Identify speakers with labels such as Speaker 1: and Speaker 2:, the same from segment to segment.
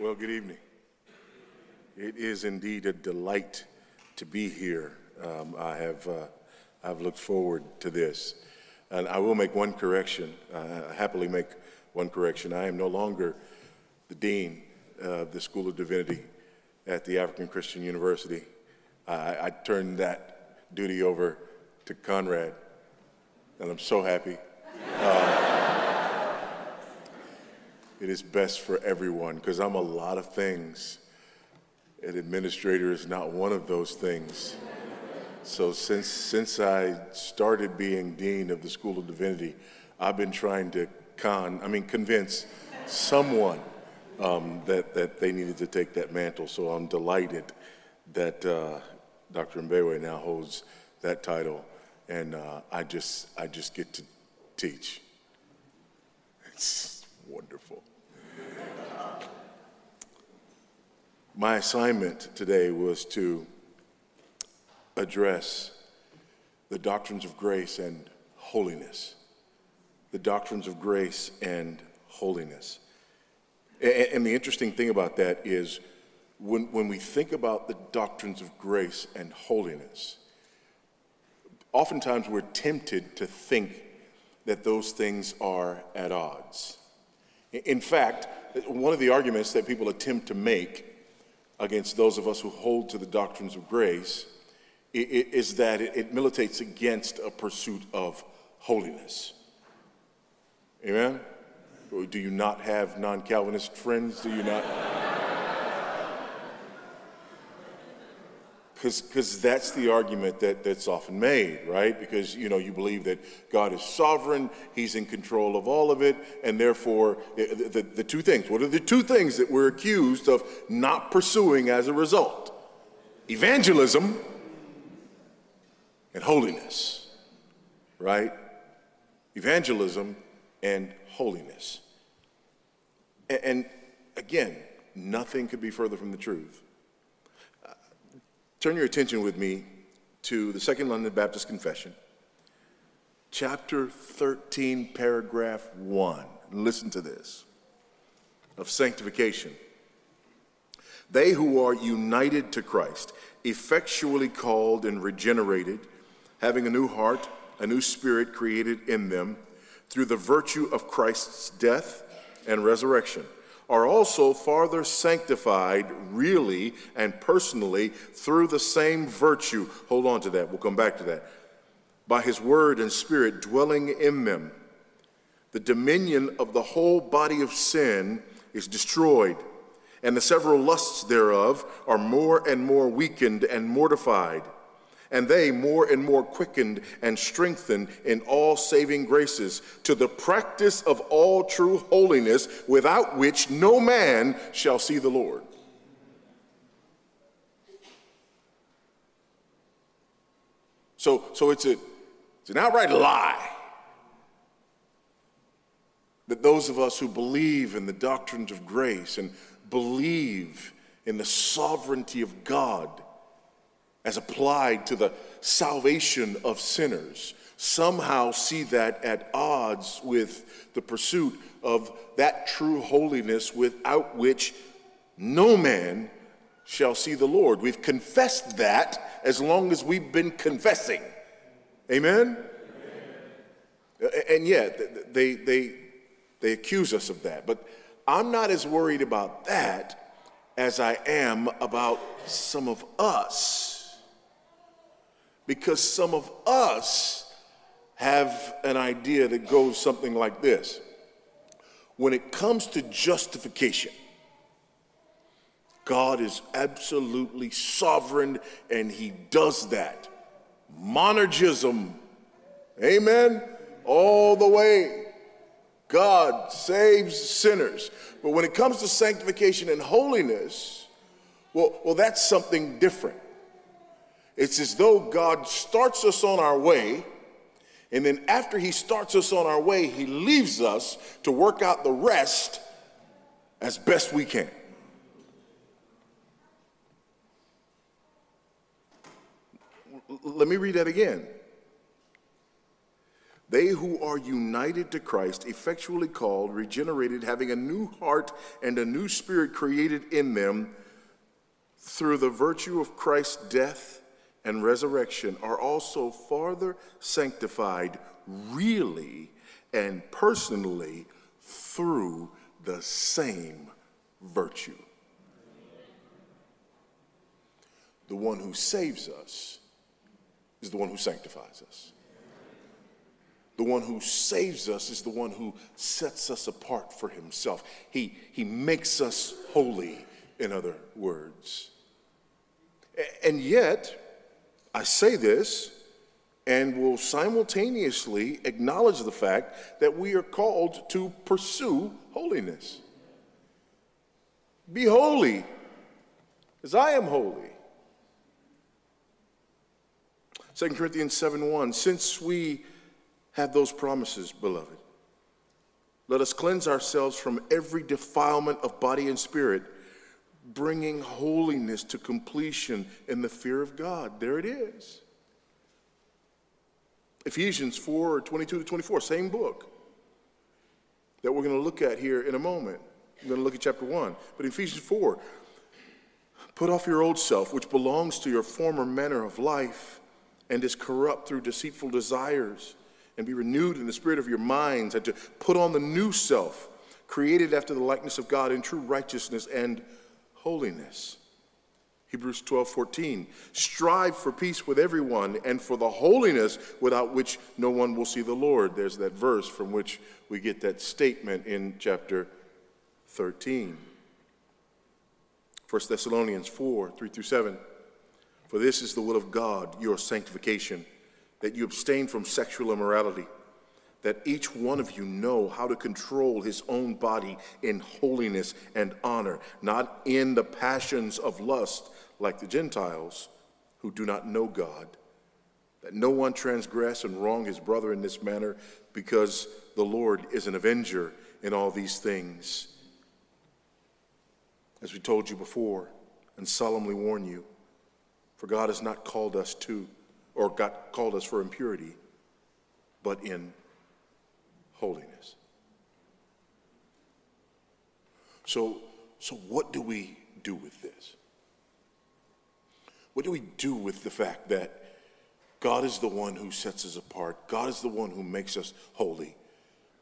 Speaker 1: Well, good evening. It is indeed a delight to be here. Um, I have uh, I've looked forward to this, and I will make one correction. Uh, I happily make one correction. I am no longer the dean of the School of Divinity at the African Christian University. I, I turned that duty over to Conrad, and I'm so happy. Uh, it is best for everyone because I'm a lot of things. An administrator is not one of those things. So since since I started being dean of the School of Divinity, I've been trying to con, I mean, convince someone um, that that they needed to take that mantle. So I'm delighted that uh, Dr. Mbewe now holds that title, and uh, I just I just get to teach. It's wonderful. My assignment today was to address the doctrines of grace and holiness. The doctrines of grace and holiness. And the interesting thing about that is when, when we think about the doctrines of grace and holiness, oftentimes we're tempted to think that those things are at odds. In fact, one of the arguments that people attempt to make against those of us who hold to the doctrines of grace is that it militates against a pursuit of holiness. Amen? Do you not have non Calvinist friends? Do you not? Because that's the argument that, that's often made, right? Because, you know, you believe that God is sovereign, He's in control of all of it, and therefore, the, the, the two things, what are the two things that we're accused of not pursuing as a result? Evangelism and holiness, right? Evangelism and holiness. And, and again, nothing could be further from the truth. Turn your attention with me to the Second London Baptist Confession, chapter 13, paragraph 1. Listen to this of sanctification. They who are united to Christ, effectually called and regenerated, having a new heart, a new spirit created in them through the virtue of Christ's death and resurrection, are also farther sanctified really and personally through the same virtue. Hold on to that, we'll come back to that. By his word and spirit dwelling in them, the dominion of the whole body of sin is destroyed, and the several lusts thereof are more and more weakened and mortified and they more and more quickened and strengthened in all saving graces to the practice of all true holiness, without which no man shall see the Lord. So, so it's, a, it's an outright lie that those of us who believe in the doctrines of grace and believe in the sovereignty of God as applied to the salvation of sinners somehow see that at odds with the pursuit of that true holiness without which no man shall see the Lord. We've confessed that as long as we've been confessing. Amen? And yet, they, they, they accuse us of that. But I'm not as worried about that as I am about some of us because some of us have an idea that goes something like this. When it comes to justification, God is absolutely sovereign and he does that. Monergism, amen, all the way. God saves sinners. But when it comes to sanctification and holiness, well, well that's something different. It's as though God starts us on our way, and then after He starts us on our way, He leaves us to work out the rest as best we can. Let me read that again. They who are united to Christ, effectually called, regenerated, having a new heart and a new spirit created in them through the virtue of Christ's death and resurrection, are also farther sanctified really and personally through the same virtue. The one who saves us is the one who sanctifies us. The one who saves us is the one who sets us apart for himself. He, he makes us holy, in other words. And yet, I say this and will simultaneously acknowledge the fact that we are called to pursue holiness. Be holy as I am holy. 2 Corinthians 7 1 Since we have those promises, beloved. Let us cleanse ourselves from every defilement of body and spirit, bringing holiness to completion in the fear of God. There it is. Ephesians 4 22 to 24, same book that we're going to look at here in a moment. I'm going to look at chapter 1. But Ephesians 4 put off your old self, which belongs to your former manner of life and is corrupt through deceitful desires and be renewed in the spirit of your minds, and to put on the new self, created after the likeness of God in true righteousness and holiness. Hebrews 12, 14. Strive for peace with everyone and for the holiness without which no one will see the Lord. There's that verse from which we get that statement in chapter 13. 1 Thessalonians 4, 3 through 7. For this is the will of God, your sanctification that you abstain from sexual immorality, that each one of you know how to control his own body in holiness and honor, not in the passions of lust like the Gentiles who do not know God, that no one transgress and wrong his brother in this manner, because the Lord is an avenger in all these things. As we told you before and solemnly warn you, for God has not called us to or God called us for impurity, but in holiness. So, so what do we do with this? What do we do with the fact that God is the one who sets us apart? God is the one who makes us holy.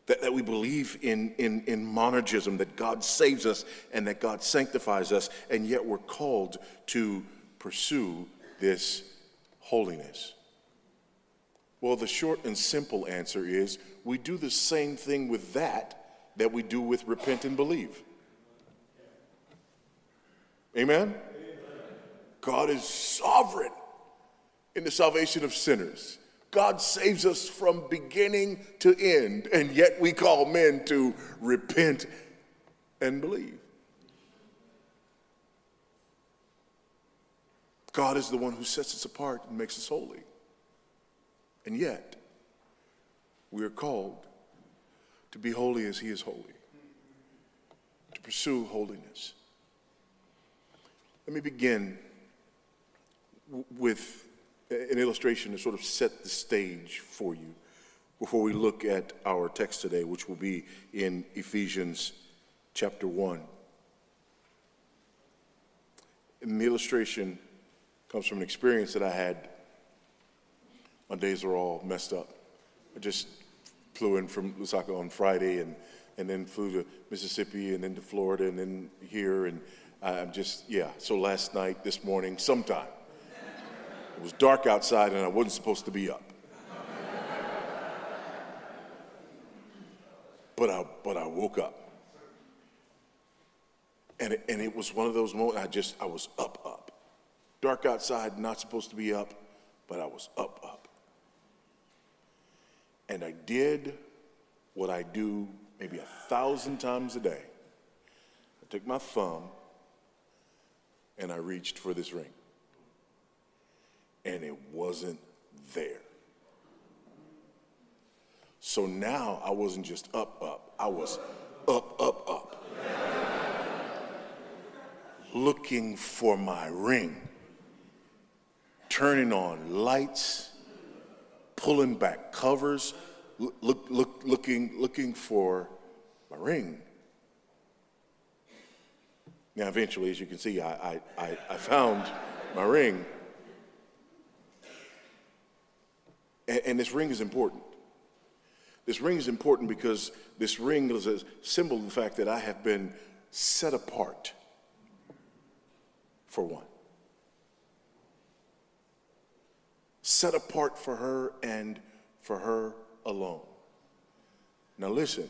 Speaker 1: That, that we believe in, in, in monergism, that God saves us and that God sanctifies us, and yet we're called to pursue this holiness? Well, the short and simple answer is we do the same thing with that that we do with repent and believe. Amen? God is sovereign in the salvation of sinners. God saves us from beginning to end, and yet we call men to repent and believe. God is the one who sets us apart and makes us holy. And yet, we are called to be holy as He is holy, to pursue holiness. Let me begin with an illustration to sort of set the stage for you before we look at our text today, which will be in Ephesians chapter 1. And the illustration comes from an experience that I had. My days are all messed up. I just flew in from Lusaka on Friday and, and then flew to Mississippi and then to Florida and then here. And uh, I'm just, yeah. So last night, this morning, sometime, it was dark outside and I wasn't supposed to be up. But I, but I woke up. And it, and it was one of those moments I just, I was up, up. Dark outside, not supposed to be up, but I was up, up. And I did what I do maybe a thousand times a day. I took my thumb and I reached for this ring. And it wasn't there. So now I wasn't just up, up, I was up, up, up. looking for my ring turning on lights, pulling back covers, look, look, looking, looking for my ring. Now, eventually, as you can see, I, I, I, found my ring. And, and this ring is important. This ring is important because this ring is a symbol of the fact that I have been set apart for one. Set apart for her and for her alone. Now, listen,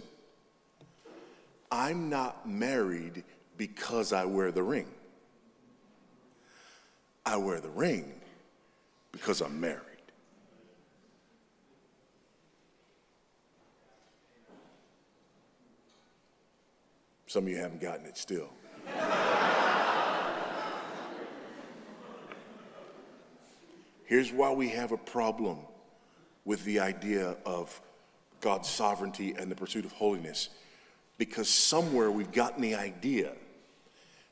Speaker 1: I'm not married because I wear the ring. I wear the ring because I'm married. Some of you haven't gotten it still. Here's why we have a problem with the idea of God's sovereignty and the pursuit of holiness. Because somewhere we've gotten the idea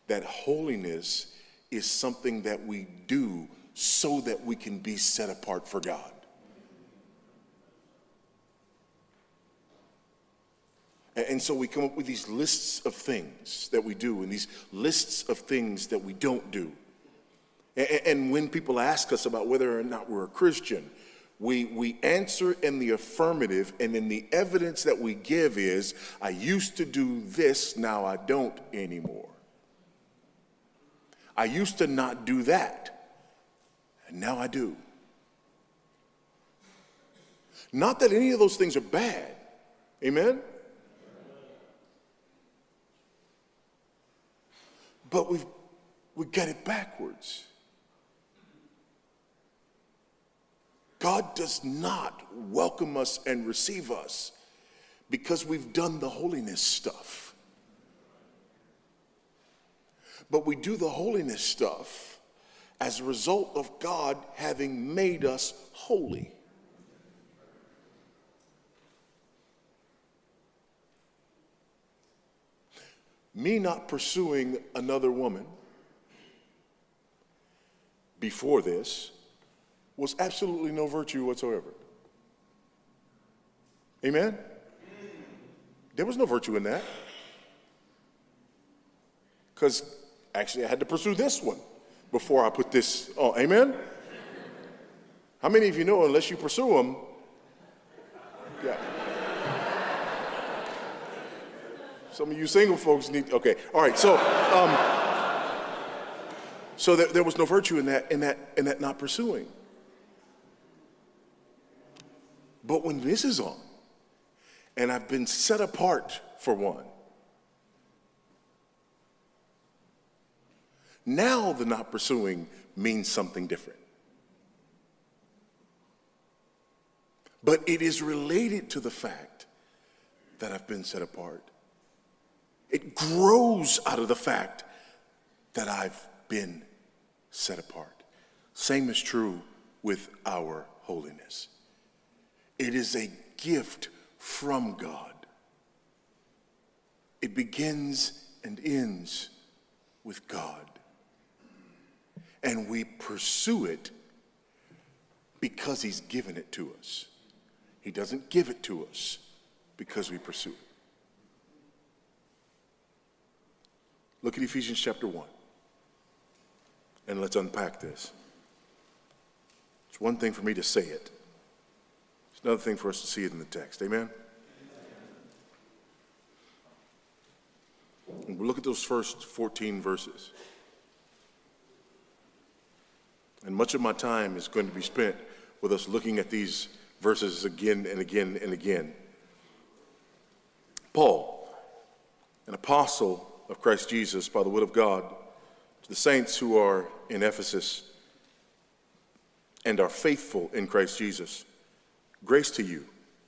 Speaker 1: that holiness is something that we do so that we can be set apart for God. And so we come up with these lists of things that we do and these lists of things that we don't do. And when people ask us about whether or not we're a Christian, we, we answer in the affirmative, and then the evidence that we give is I used to do this, now I don't anymore. I used to not do that, and now I do. Not that any of those things are bad. Amen? But we've, we got it backwards. God does not welcome us and receive us because we've done the holiness stuff. But we do the holiness stuff as a result of God having made us holy. me not pursuing another woman before this was absolutely no virtue whatsoever. Amen? There was no virtue in that. Because actually, I had to pursue this one before I put this on. Amen? How many of you know unless you pursue them, yeah. Some of you single folks need, okay. All right, so, um, so there, there was no virtue in that, in that, in that not pursuing. But when this is on, and I've been set apart for one, now the not pursuing means something different. But it is related to the fact that I've been set apart. It grows out of the fact that I've been set apart. Same is true with our holiness. It is a gift from God. It begins and ends with God. And we pursue it because He's given it to us. He doesn't give it to us because we pursue it. Look at Ephesians chapter 1. And let's unpack this. It's one thing for me to say it, it's another thing for us to see it in the text. Amen? We'll look at those first 14 verses. And much of my time is going to be spent with us looking at these verses again and again and again. Paul, an apostle of Christ Jesus by the will of God, to the saints who are in Ephesus and are faithful in Christ Jesus, grace to you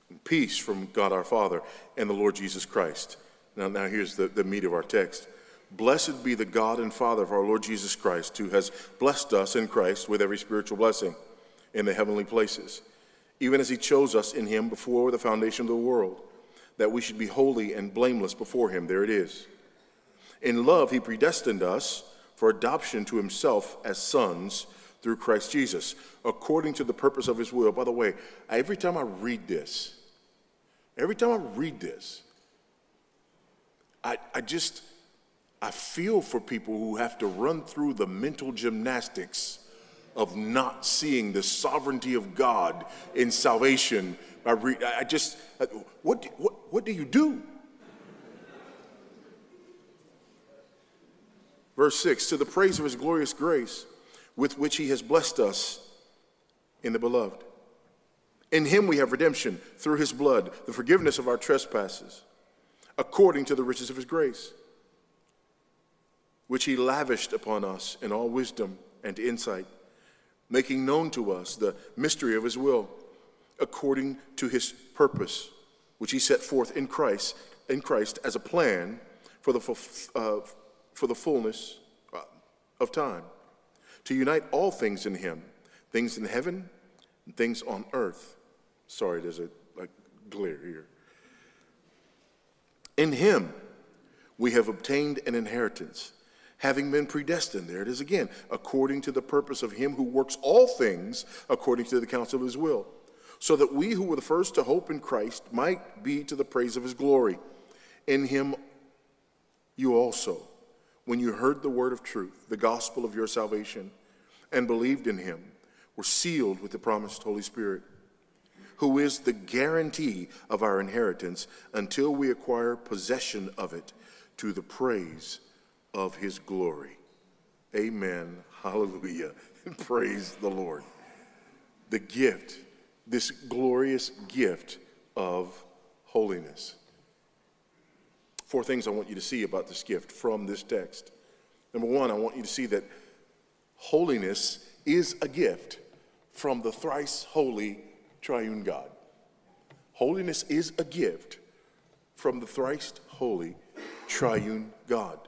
Speaker 1: and peace from God our Father and the Lord Jesus Christ. Now, now here's the, the meat of our text. Blessed be the God and Father of our Lord Jesus Christ, who has blessed us in Christ with every spiritual blessing in the heavenly places, even as he chose us in him before the foundation of the world, that we should be holy and blameless before him. There it is. In love, he predestined us for adoption to himself as sons through Christ Jesus, according to the purpose of his will. By the way, every time I read this, every time I read this, I, I just, I feel for people who have to run through the mental gymnastics of not seeing the sovereignty of God in salvation. I, read, I just, what, what, what do you do? Verse 6 To the praise of his glorious grace, with which he has blessed us in the beloved. In him we have redemption through his blood, the forgiveness of our trespasses, according to the riches of his grace, which he lavished upon us in all wisdom and insight, making known to us the mystery of his will, according to his purpose, which he set forth in Christ, in Christ as a plan for the uh, for the fullness uh, of time, to unite all things in him, things in heaven and things on earth. Sorry, there's a, a glare here. In him we have obtained an inheritance, having been predestined, there it is again, according to the purpose of him who works all things according to the counsel of his will, so that we who were the first to hope in Christ might be to the praise of his glory. In him you also when you heard the word of truth, the gospel of your salvation, and believed in him, were sealed with the promised Holy Spirit, who is the guarantee of our inheritance until we acquire possession of it to the praise of his glory. Amen. Hallelujah. praise the Lord. The gift, this glorious gift of holiness. Four things I want you to see about this gift from this text. Number one, I want you to see that holiness is a gift from the thrice holy triune God. Holiness is a gift from the thrice holy triune God.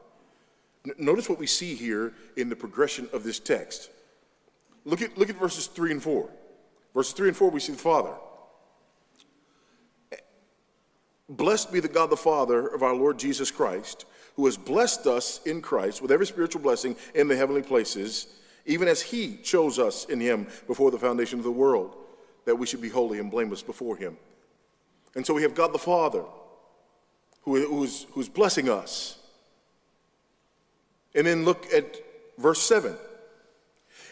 Speaker 1: N- notice what we see here in the progression of this text. Look at, look at verses 3 and 4. Verses 3 and 4, we see the Father. Blessed be the God the Father of our Lord Jesus Christ, who has blessed us in Christ with every spiritual blessing in the heavenly places, even as he chose us in him before the foundation of the world, that we should be holy and blameless before him. And so we have God the Father who, who's, who's blessing us. And then look at verse 7.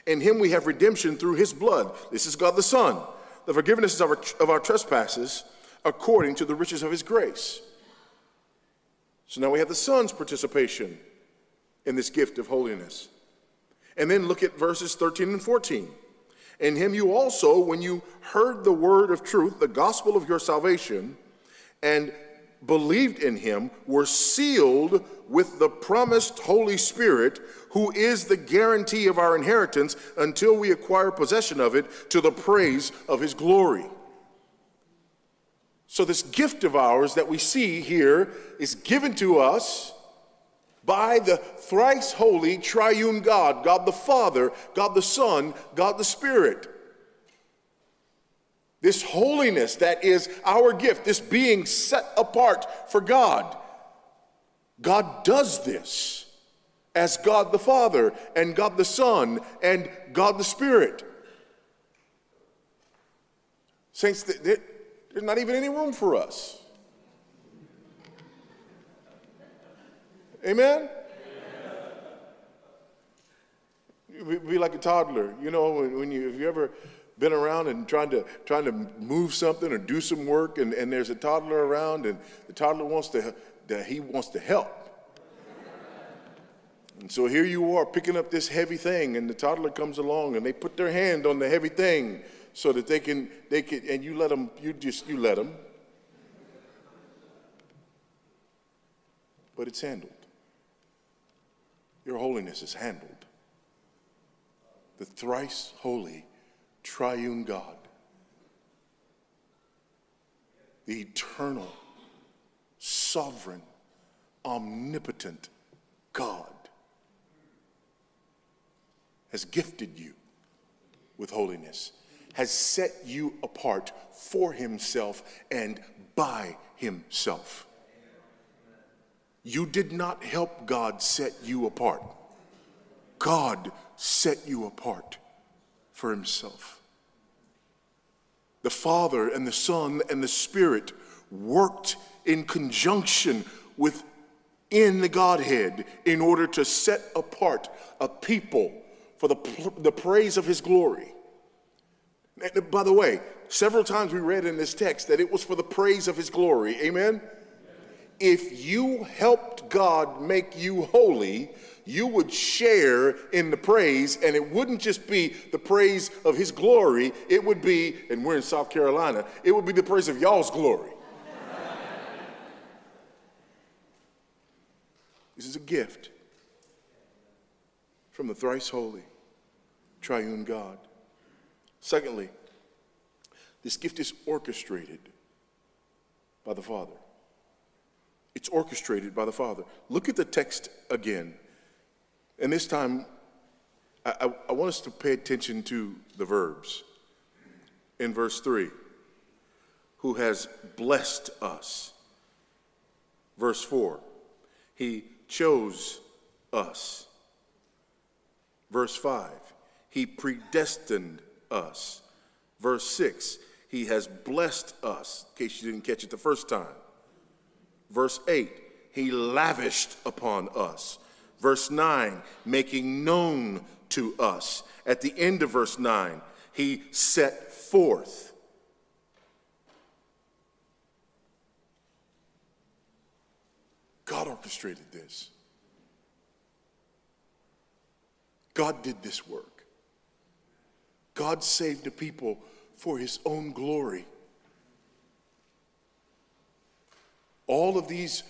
Speaker 1: In him we have redemption through his blood. This is God the Son, the forgiveness of our, of our trespasses according to the riches of his grace. So now we have the Son's participation in this gift of holiness. And then look at verses 13 and 14. In him you also, when you heard the word of truth, the gospel of your salvation, and believed in him, were sealed with the promised Holy Spirit, who is the guarantee of our inheritance until we acquire possession of it to the praise of his glory. So, this gift of ours that we see here is given to us by the thrice holy triune God God the Father, God the Son, God the Spirit. This holiness that is our gift, this being set apart for God. God does this as God the Father and God the Son and God the Spirit. Saints, there's not even any room for us. Amen? Amen. Be like a toddler, you know. When you, have you ever been around and trying to trying to move something or do some work, and, and there's a toddler around, and the toddler wants to that he wants to help. And so here you are picking up this heavy thing, and the toddler comes along, and they put their hand on the heavy thing, so that they can they can and you let them you just you let them but it's handled your holiness is handled the thrice holy triune god the eternal sovereign omnipotent god has gifted you with holiness has set you apart for himself and by himself. You did not help God set you apart. God set you apart for himself. The Father and the Son and the Spirit worked in conjunction with in the Godhead in order to set apart a people for the, the praise of his glory. And by the way, several times we read in this text that it was for the praise of his glory. Amen? If you helped God make you holy, you would share in the praise, and it wouldn't just be the praise of his glory, it would be, and we're in South Carolina, it would be the praise of y'all's glory. this is a gift from the thrice holy, triune God. Secondly, this gift is orchestrated by the Father. It's orchestrated by the Father. Look at the text again. And this time, I, I, want us to pay attention to the verbs. In verse 3, who has blessed us. Verse 4, he chose us. Verse 5, He predestined us. Verse 6, He has blessed us, in case you didn't catch it the first time. Verse 8, He lavished upon us. Verse 9, making known to us. At the end of verse 9, He set forth. God orchestrated this. God did this work. God saved the people for his own glory. All of these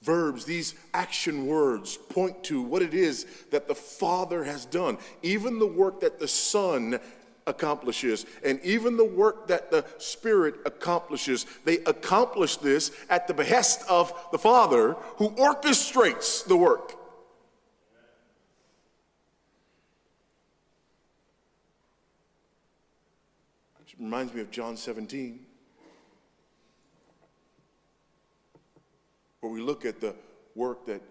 Speaker 1: verbs, these action words point to what it is that the Father has done. Even the work that the Son accomplishes, and even the work that the Spirit accomplishes, they accomplish this at the behest of the Father who orchestrates the work. reminds me of John 17, where we look at the work that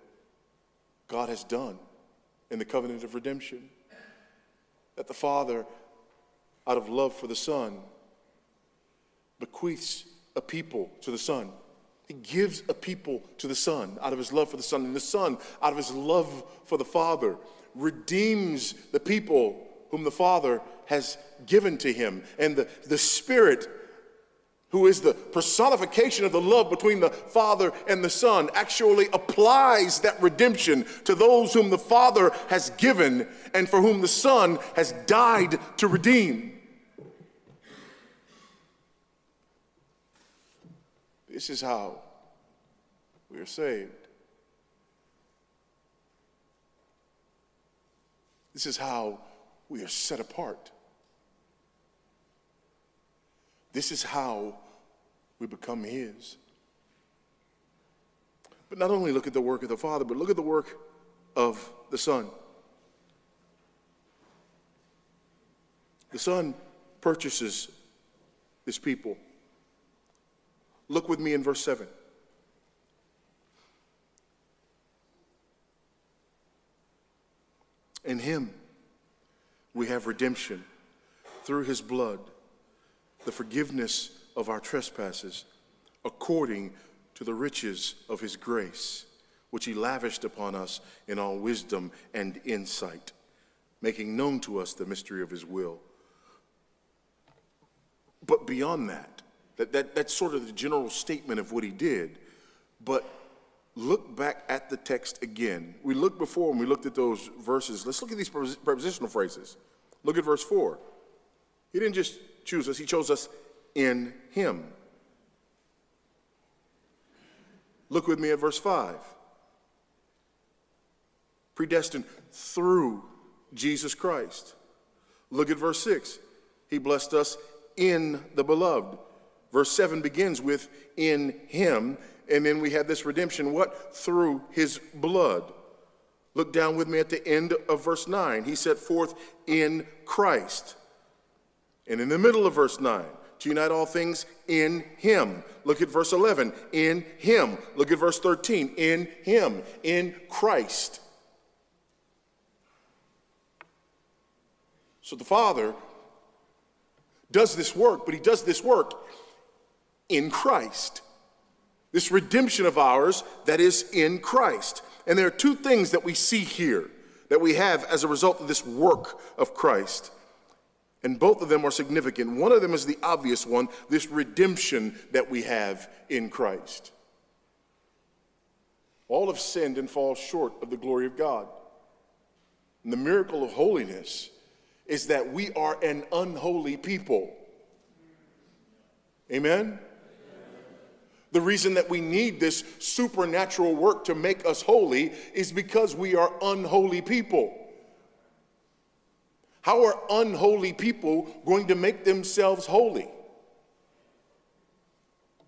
Speaker 1: God has done in the covenant of redemption. That the Father, out of love for the Son, bequeaths a people to the Son. He gives a people to the Son out of his love for the Son, and the Son, out of his love for the Father, redeems the people whom the Father has given to him. And the, the Spirit, who is the personification of the love between the Father and the Son, actually applies that redemption to those whom the Father has given and for whom the Son has died to redeem. This is how we are saved. This is how we are set apart. This is how we become His. But not only look at the work of the Father, but look at the work of the Son. The Son purchases this people. Look with me in verse 7. In Him, we have redemption through his blood, the forgiveness of our trespasses, according to the riches of his grace, which he lavished upon us in all wisdom and insight, making known to us the mystery of his will. But beyond that, that, that that's sort of the general statement of what he did. But look back at the text again. We looked before and we looked at those verses. Let's look at these prepositional phrases. Look at verse 4. He didn't just choose us, He chose us in Him. Look with me at verse 5. Predestined through Jesus Christ. Look at verse 6. He blessed us in the beloved. Verse 7 begins with in Him. And then we have this redemption, what? Through his blood. Look down with me at the end of verse 9. He set forth in Christ. And in the middle of verse 9, to unite all things in him. Look at verse 11. In him. Look at verse 13. In him. In Christ. So the Father does this work, but he does this work in Christ. This redemption of ours that is in Christ. And there are two things that we see here that we have as a result of this work of Christ. And both of them are significant. One of them is the obvious one this redemption that we have in Christ. All have sinned and fall short of the glory of God. And the miracle of holiness is that we are an unholy people. Amen? The reason that we need this supernatural work to make us holy is because we are unholy people. How are unholy people going to make themselves holy?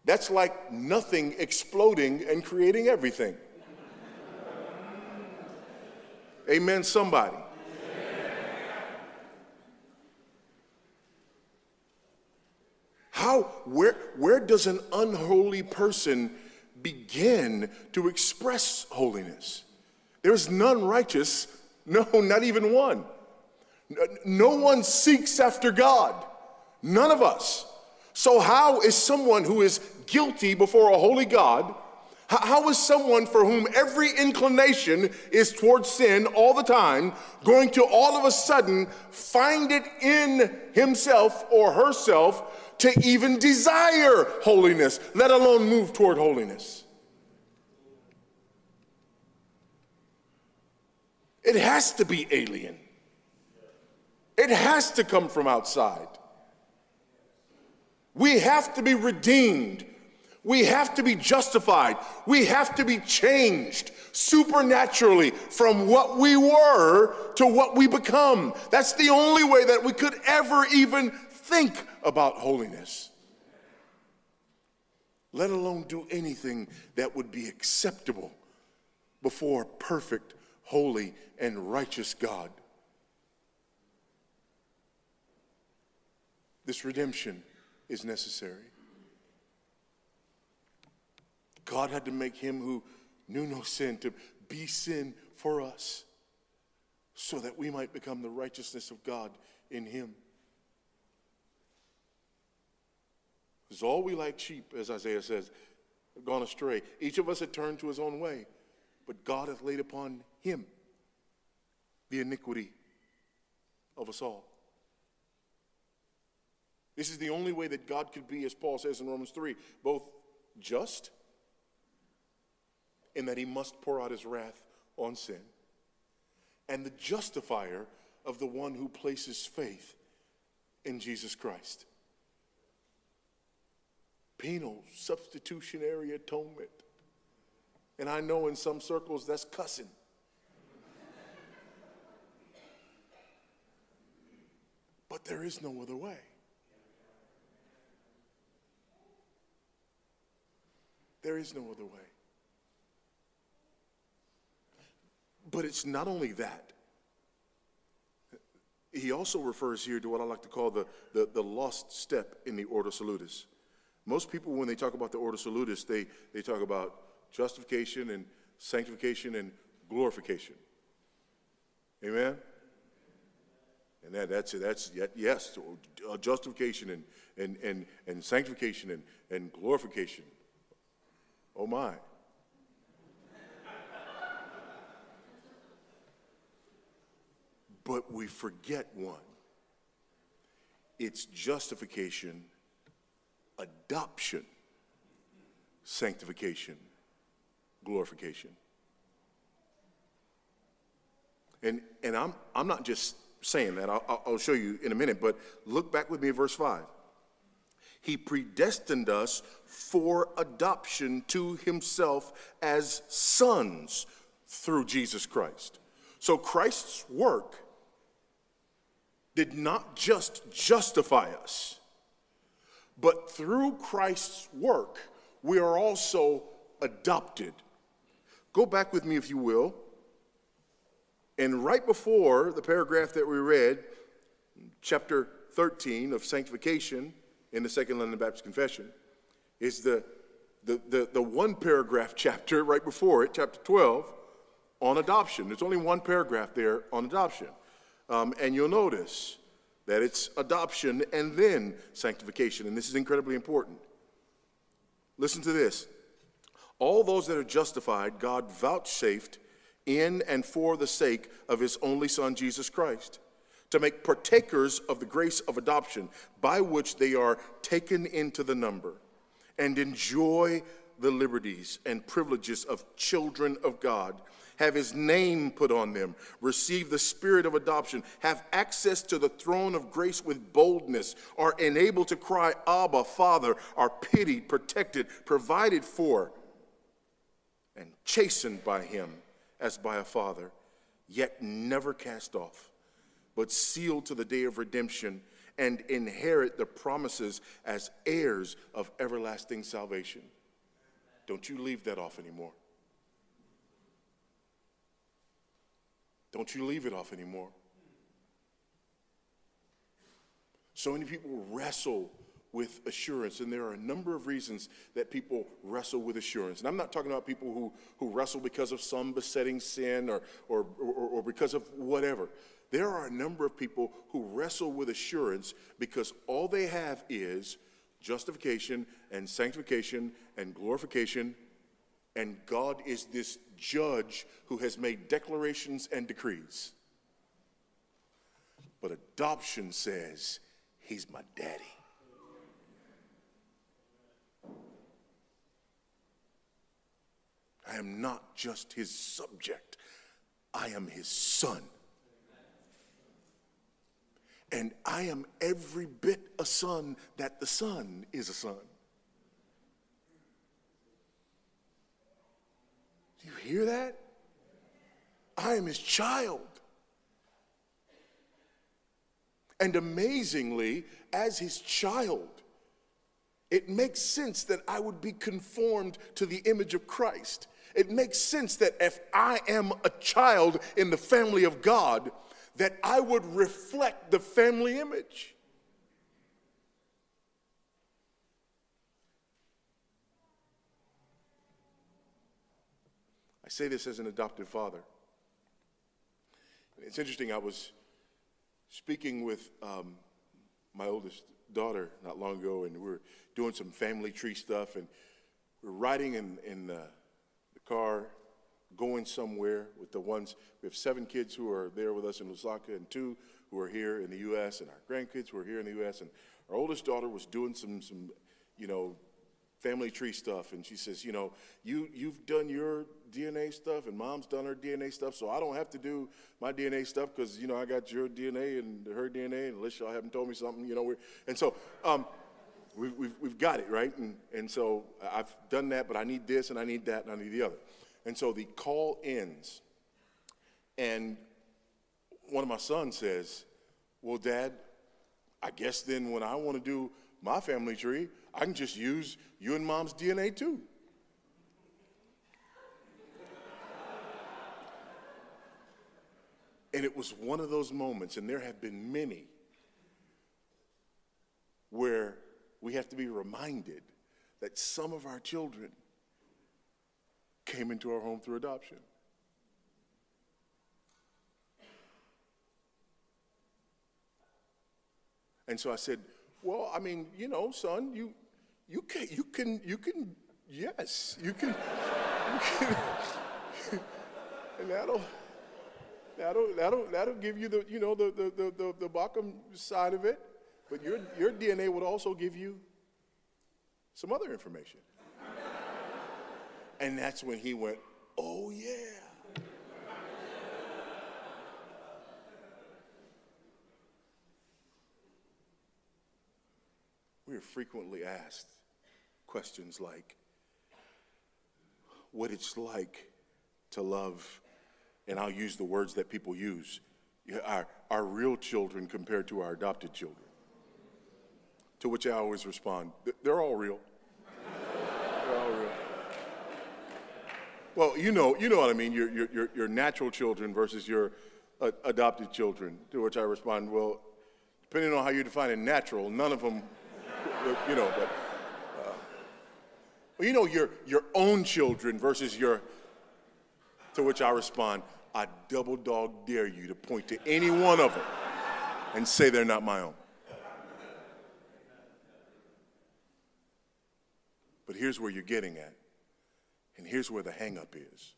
Speaker 1: That's like nothing exploding and creating everything. Amen, somebody. How, where, where does an unholy person begin to express holiness? There's none righteous, no, not even one. No one seeks after God, none of us. So, how is someone who is guilty before a holy God? How is someone for whom every inclination is towards sin all the time going to all of a sudden find it in himself or herself to even desire holiness, let alone move toward holiness? It has to be alien. It has to come from outside. We have to be redeemed we have to be justified. We have to be changed supernaturally from what we were to what we become. That's the only way that we could ever even think about holiness, let alone do anything that would be acceptable before perfect, holy, and righteous God. This redemption is necessary. God had to make him who knew no sin to be sin for us so that we might become the righteousness of God in him. Because all we like sheep, as Isaiah says, have gone astray. Each of us had turned to his own way, but God hath laid upon him the iniquity of us all. This is the only way that God could be, as Paul says in Romans 3, both just in that he must pour out his wrath on sin, and the justifier of the one who places faith in Jesus Christ. Penal substitutionary atonement. And I know in some circles that's cussing. but there is no other way. There is no other way. But it's not only that. He also refers here to what I like to call the, the, the lost step in the Ordo Salutis. Most people, when they talk about the Ordo Salutis, they, they talk about justification and sanctification and glorification. Amen? And that, that's, it. that's yes, justification and, and, and, and sanctification and, and glorification. Oh my. But we forget one it's justification, adoption, sanctification, glorification. And, and I'm, I'm not just saying that, I'll, I'll show you in a minute, but look back with me at verse 5. He predestined us for adoption to himself as sons through Jesus Christ. So Christ's work did not just justify us, but through Christ's work, we are also adopted. Go back with me, if you will. And right before the paragraph that we read, chapter 13 of sanctification in the Second London Baptist Confession, is the, the, the, the one paragraph chapter right before it, chapter 12, on adoption. There's only one paragraph there on adoption. Um, and you'll notice that it's adoption and then sanctification. And this is incredibly important. Listen to this. All those that are justified, God vouchsafed in and for the sake of his only Son, Jesus Christ, to make partakers of the grace of adoption, by which they are taken into the number, and enjoy the liberties and privileges of children of God, have his name put on them, receive the spirit of adoption, have access to the throne of grace with boldness, are enabled to cry, Abba, Father, are pitied, protected, provided for, and chastened by him as by a father, yet never cast off, but sealed to the day of redemption and inherit the promises as heirs of everlasting salvation. Don't you leave that off anymore. Don't you leave it off anymore. So many people wrestle with assurance, and there are a number of reasons that people wrestle with assurance. And I'm not talking about people who, who wrestle because of some besetting sin or, or, or, or because of whatever. There are a number of people who wrestle with assurance because all they have is justification and sanctification and glorification, and God is this judge who has made declarations and decrees. But adoption says, He's my daddy. I am not just his subject, I am his son. And I am every bit a son that the son is a son. Do you hear that? I am his child. And amazingly, as his child, it makes sense that I would be conformed to the image of Christ. It makes sense that if I am a child in the family of God, that I would reflect the family image. I say this as an adopted father. It's interesting, I was speaking with um, my oldest daughter not long ago, and we are doing some family tree stuff, and we we're riding in, in the, the car going somewhere with the ones, we have seven kids who are there with us in Lusaka and two who are here in the U.S. and our grandkids who are here in the U.S. And our oldest daughter was doing some, some you know, family tree stuff. And she says, you know, you, you've done your DNA stuff and mom's done her DNA stuff, so I don't have to do my DNA stuff because, you know, I got your DNA and her DNA, and unless y'all haven't told me something, you know. And so um, we've, we've, we've got it, right? And, and so I've done that, but I need this and I need that and I need the other. And so the call ends, and one of my sons says, Well, Dad, I guess then when I want to do my family tree, I can just use you and mom's DNA too. and it was one of those moments, and there have been many, where we have to be reminded that some of our children came into our home through adoption. And so I said, well, I mean, you know, son, you, you can, you can, you can, yes, you can, you can and that'll, that'll, that'll, that'll give you the, you know, the, the, the, the, the bottom side of it. But your, your DNA would also give you some other information. And that's when he went, oh, yeah. we are frequently asked questions like what it's like to love, and I'll use the words that people use, our, our real children compared to our adopted children. To which I always respond, they're all real. they're all real. Well, you know, you know what I mean. Your, your, your natural children versus your uh, adopted children. To which I respond, well, depending on how you define a natural, none of them, you know. But uh, well, you know, your your own children versus your. To which I respond, I double dog dare you to point to any one of them and say they're not my own. But here's where you're getting at And here's where the hangup is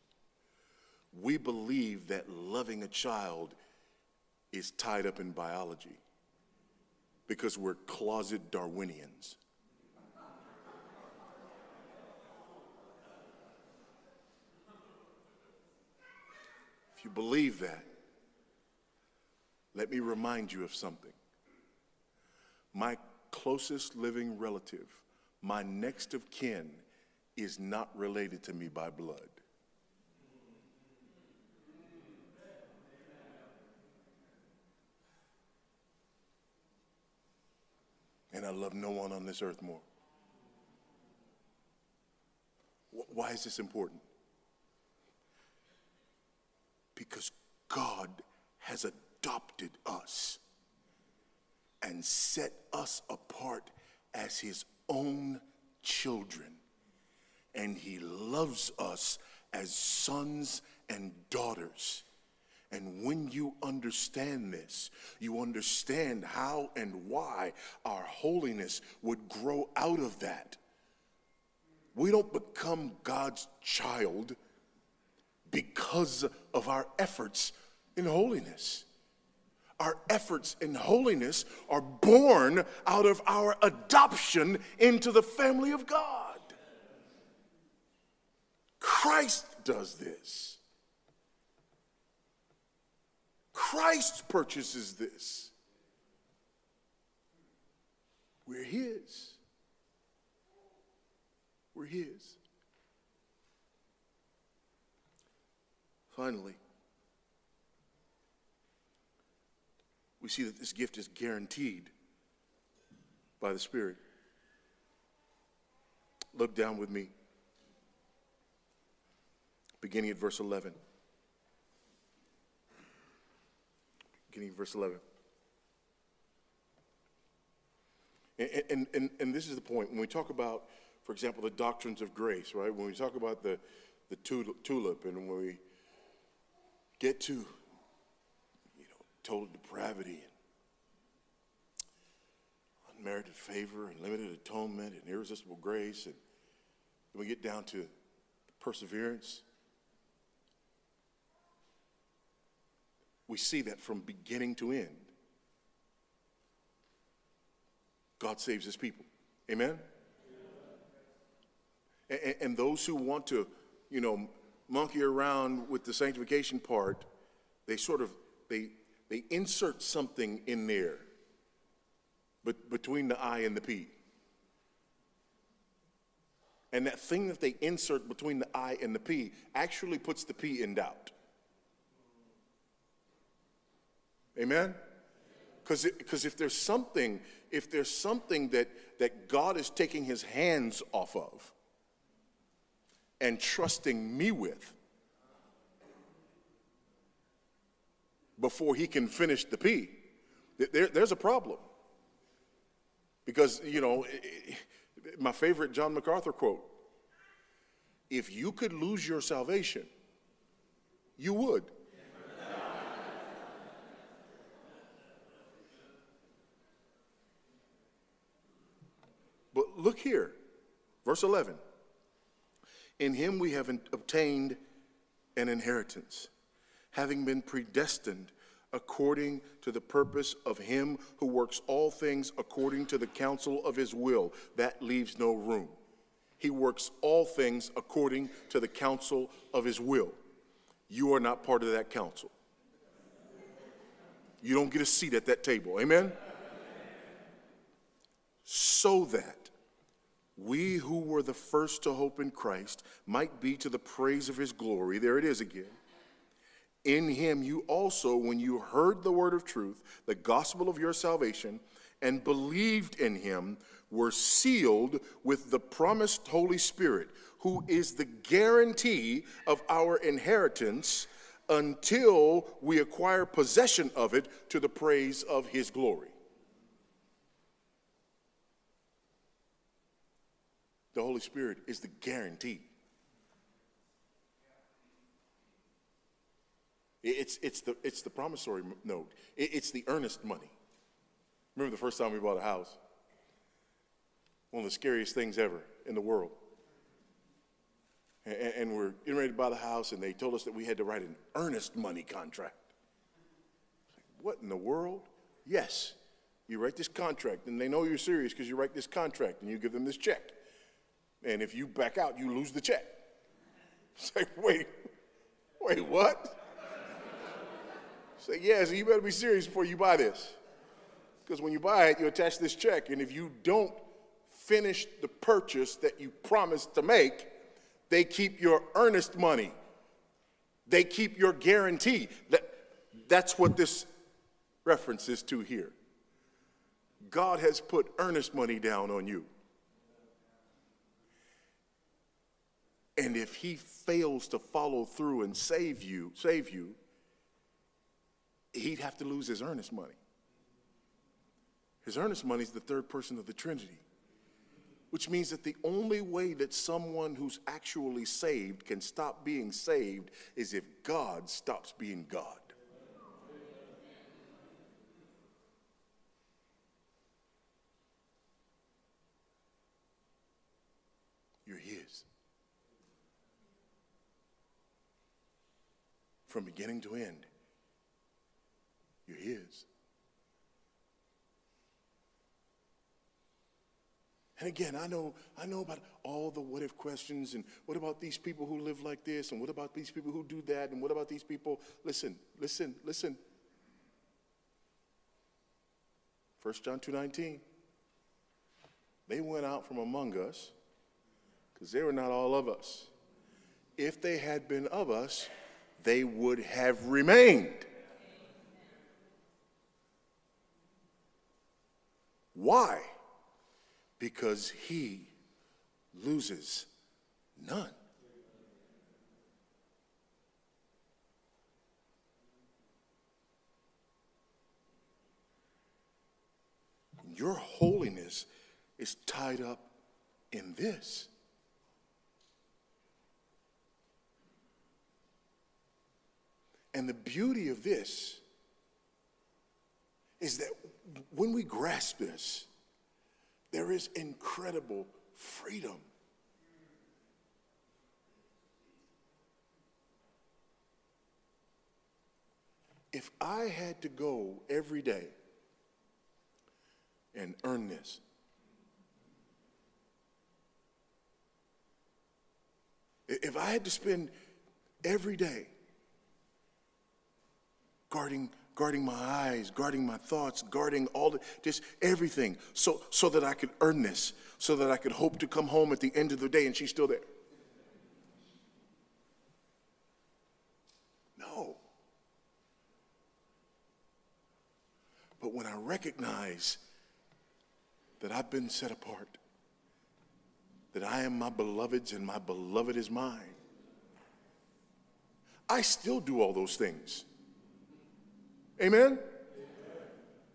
Speaker 1: we believe that loving a child is tied up in biology because we're closet Darwinians. If you believe that, let me remind you of something. My closest living relative, my next of kin, is not related to me by blood. And I love no one on this earth more. Why is this important? Because God has adopted us and set us apart as his own children. And he loves us as sons and daughters. And when you understand this, you understand how and why our holiness would grow out of that. We don't become God's child because of our efforts in holiness. Our efforts in holiness are born out of our adoption into the family of God. Christ does this. Christ purchases this. We're His. We're His. Finally, we see that this gift is guaranteed by the Spirit. Look down with me, beginning at verse 11. beginning at verse 11. And, and, and, and, this is the point. When we talk about, for example, the doctrines of grace, right? When we talk about the, the tulip and when we get to, you know, total depravity and unmerited favor and limited atonement and irresistible grace, and then we get down to perseverance We see that from beginning to end. God saves his people. Amen? And, and, those who want to, you know, monkey around with the sanctification part, they sort of, they, they insert something in there but between the I and the P. And that thing that they insert between the I and the P actually puts the P in doubt. Amen? Because if there's something, if there's something that, that God is taking his hands off of and trusting me with before he can finish the P, there, there's a problem. Because, you know, my favorite John MacArthur quote if you could lose your salvation, you would. But look here, verse 11. In him we have obtained an inheritance, having been predestined according to the purpose of him who works all things according to the counsel of his will. That leaves no room. He works all things according to the counsel of his will. You are not part of that counsel. You don't get a seat at that table. Amen? So that we who were the first to hope in Christ might be to the praise of his glory. There it is again. In him you also, when you heard the word of truth, the gospel of your salvation, and believed in him, were sealed with the promised Holy Spirit, who is the guarantee of our inheritance until we acquire possession of it to the praise of his glory. The Holy Spirit is the guarantee. It's, it's, the, it's the promissory note. It's the earnest money. Remember the first time we bought a house? One of the scariest things ever in the world. and, and we're getting ready to buy the house, and they told us that we had to write an earnest money contract. What in the world? Yes, you write this contract, and they know you're serious because you write this contract and you give them this check. And if you back out, you lose the check. Say, wait, wait, what? Say, yeah, so you better be serious before you buy this. Because when you buy it, you attach this check, and if you don't finish the purchase that you promised to make, they keep your earnest money. They keep your guarantee. That, that's what this reference is to here. God has put earnest money down on you. And if he fails to follow through and save you, save you, he'd have to lose his earnest money. His earnest money is the third person of the Trinity, which means that the only way that someone who's actually saved can stop being saved is if God stops being God. You're His. From beginning to end, you're His. And again, I know, I know about all the what if questions and what about these people who live like this and what about these people who do that and what about these people? Listen, listen, listen. 1 John 2:19. They went out from among us because they were not all of us. If they had been of us, they would have remained. Why? Because he loses none. Your holiness is tied up in this. And the beauty of this is that when we grasp this, there is incredible freedom. If I had to go every day and earn this, if I had to spend every day guarding, guarding my eyes, guarding my thoughts, guarding all the, just everything, so, so that I could earn this, so that I could hope to come home at the end of the day and she's still there. No. But when I recognize that I've been set apart, that I am my beloved's and my beloved is mine, I still do all those things. Amen? Amen?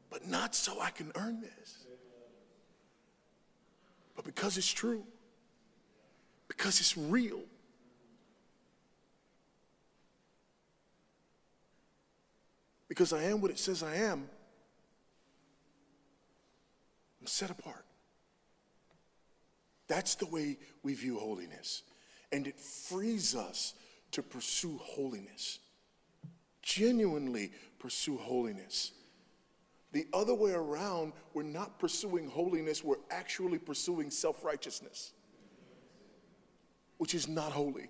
Speaker 1: But not so I can earn this. But because it's true, because it's real. Because I am what it says I am, I'm set apart. That's the way we view holiness. And it frees us to pursue holiness genuinely pursue holiness. The other way around, we're not pursuing holiness, we're actually pursuing self righteousness, which is not holy.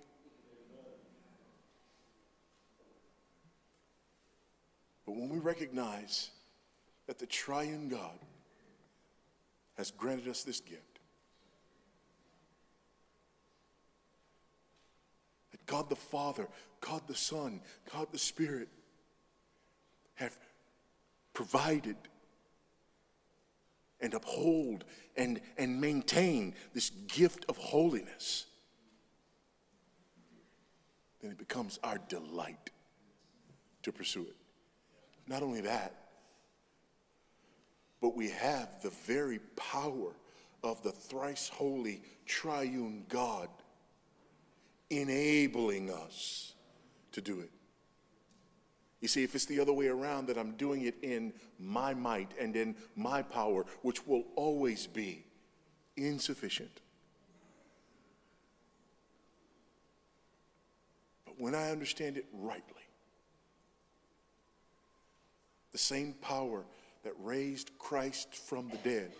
Speaker 1: But when we recognize that the triune God has granted us this gift, that God the Father, God the Son, God the Spirit have provided and uphold and, and maintain this gift of holiness, then it becomes our delight to pursue it. Not only that, but we have the very power of the thrice holy triune God enabling us to do it. You see, if it's the other way around, that I'm doing it in my might and in my power, which will always be insufficient, But when I understand it rightly, the same power that raised Christ from the dead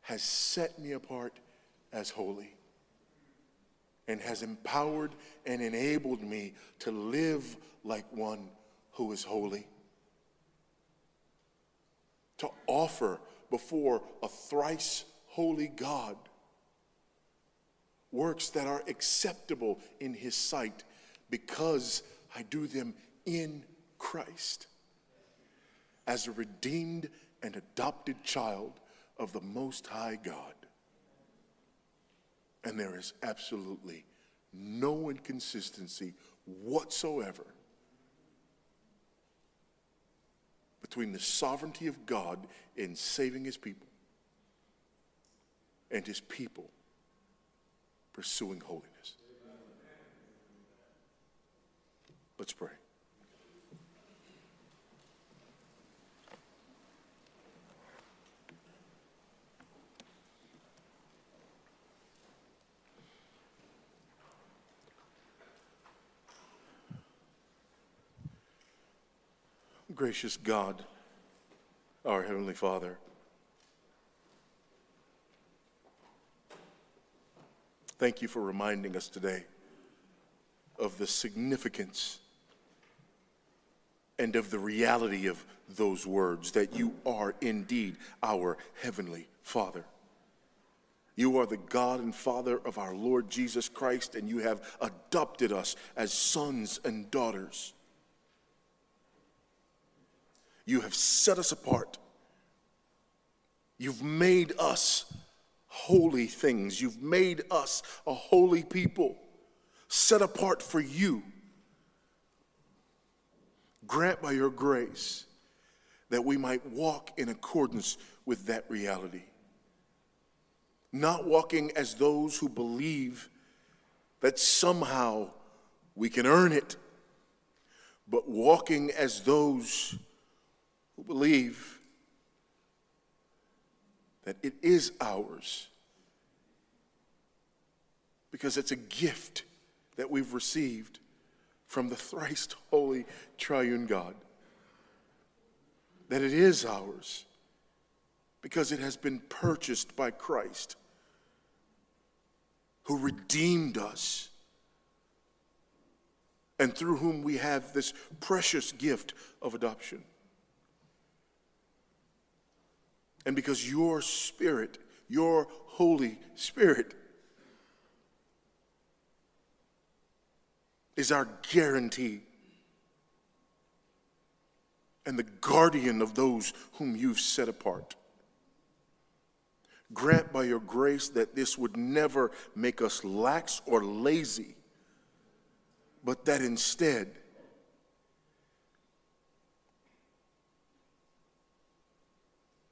Speaker 1: has set me apart as holy and has empowered and enabled me to live like one who is holy. To offer before a thrice holy God works that are acceptable in His sight because I do them in Christ as a redeemed and adopted child of the Most High God. And there is absolutely no inconsistency whatsoever between the sovereignty of God in saving his people and his people pursuing holiness. Let's pray. Gracious God, our Heavenly Father, thank you for reminding us today of the significance and of the reality of those words that you are indeed our Heavenly Father. You are the God and Father of our Lord Jesus Christ, and you have adopted us as sons and daughters. You have set us apart. You've made us holy things. You've made us a holy people, set apart for you. Grant by your grace that we might walk in accordance with that reality. Not walking as those who believe that somehow we can earn it, but walking as those who believe that it is ours because it's a gift that we've received from the thrice holy triune God. That it is ours because it has been purchased by Christ who redeemed us and through whom we have this precious gift of adoption. And because your Spirit, your Holy Spirit, is our guarantee and the guardian of those whom you've set apart. Grant by your grace that this would never make us lax or lazy, but that instead,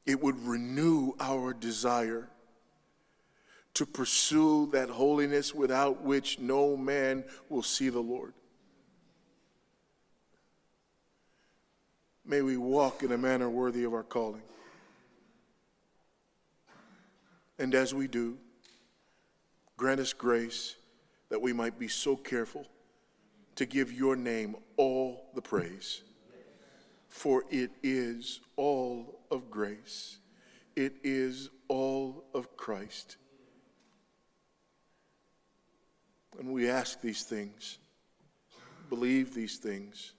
Speaker 1: it would renew our desire to pursue that holiness without which no man will see the Lord. May we walk in a manner worthy of our calling. And as we do, grant us grace that we might be so careful to give your name all the praise. For it is all of grace. It is all of Christ. And we ask these things, believe these things,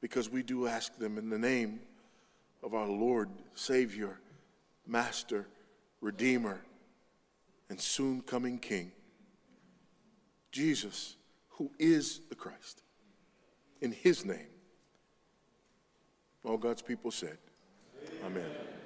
Speaker 1: because we do ask them in the name of our Lord, Savior, Master, Redeemer, and soon coming King, Jesus, who is the Christ. In His name. All God's people said, Amen. Amen.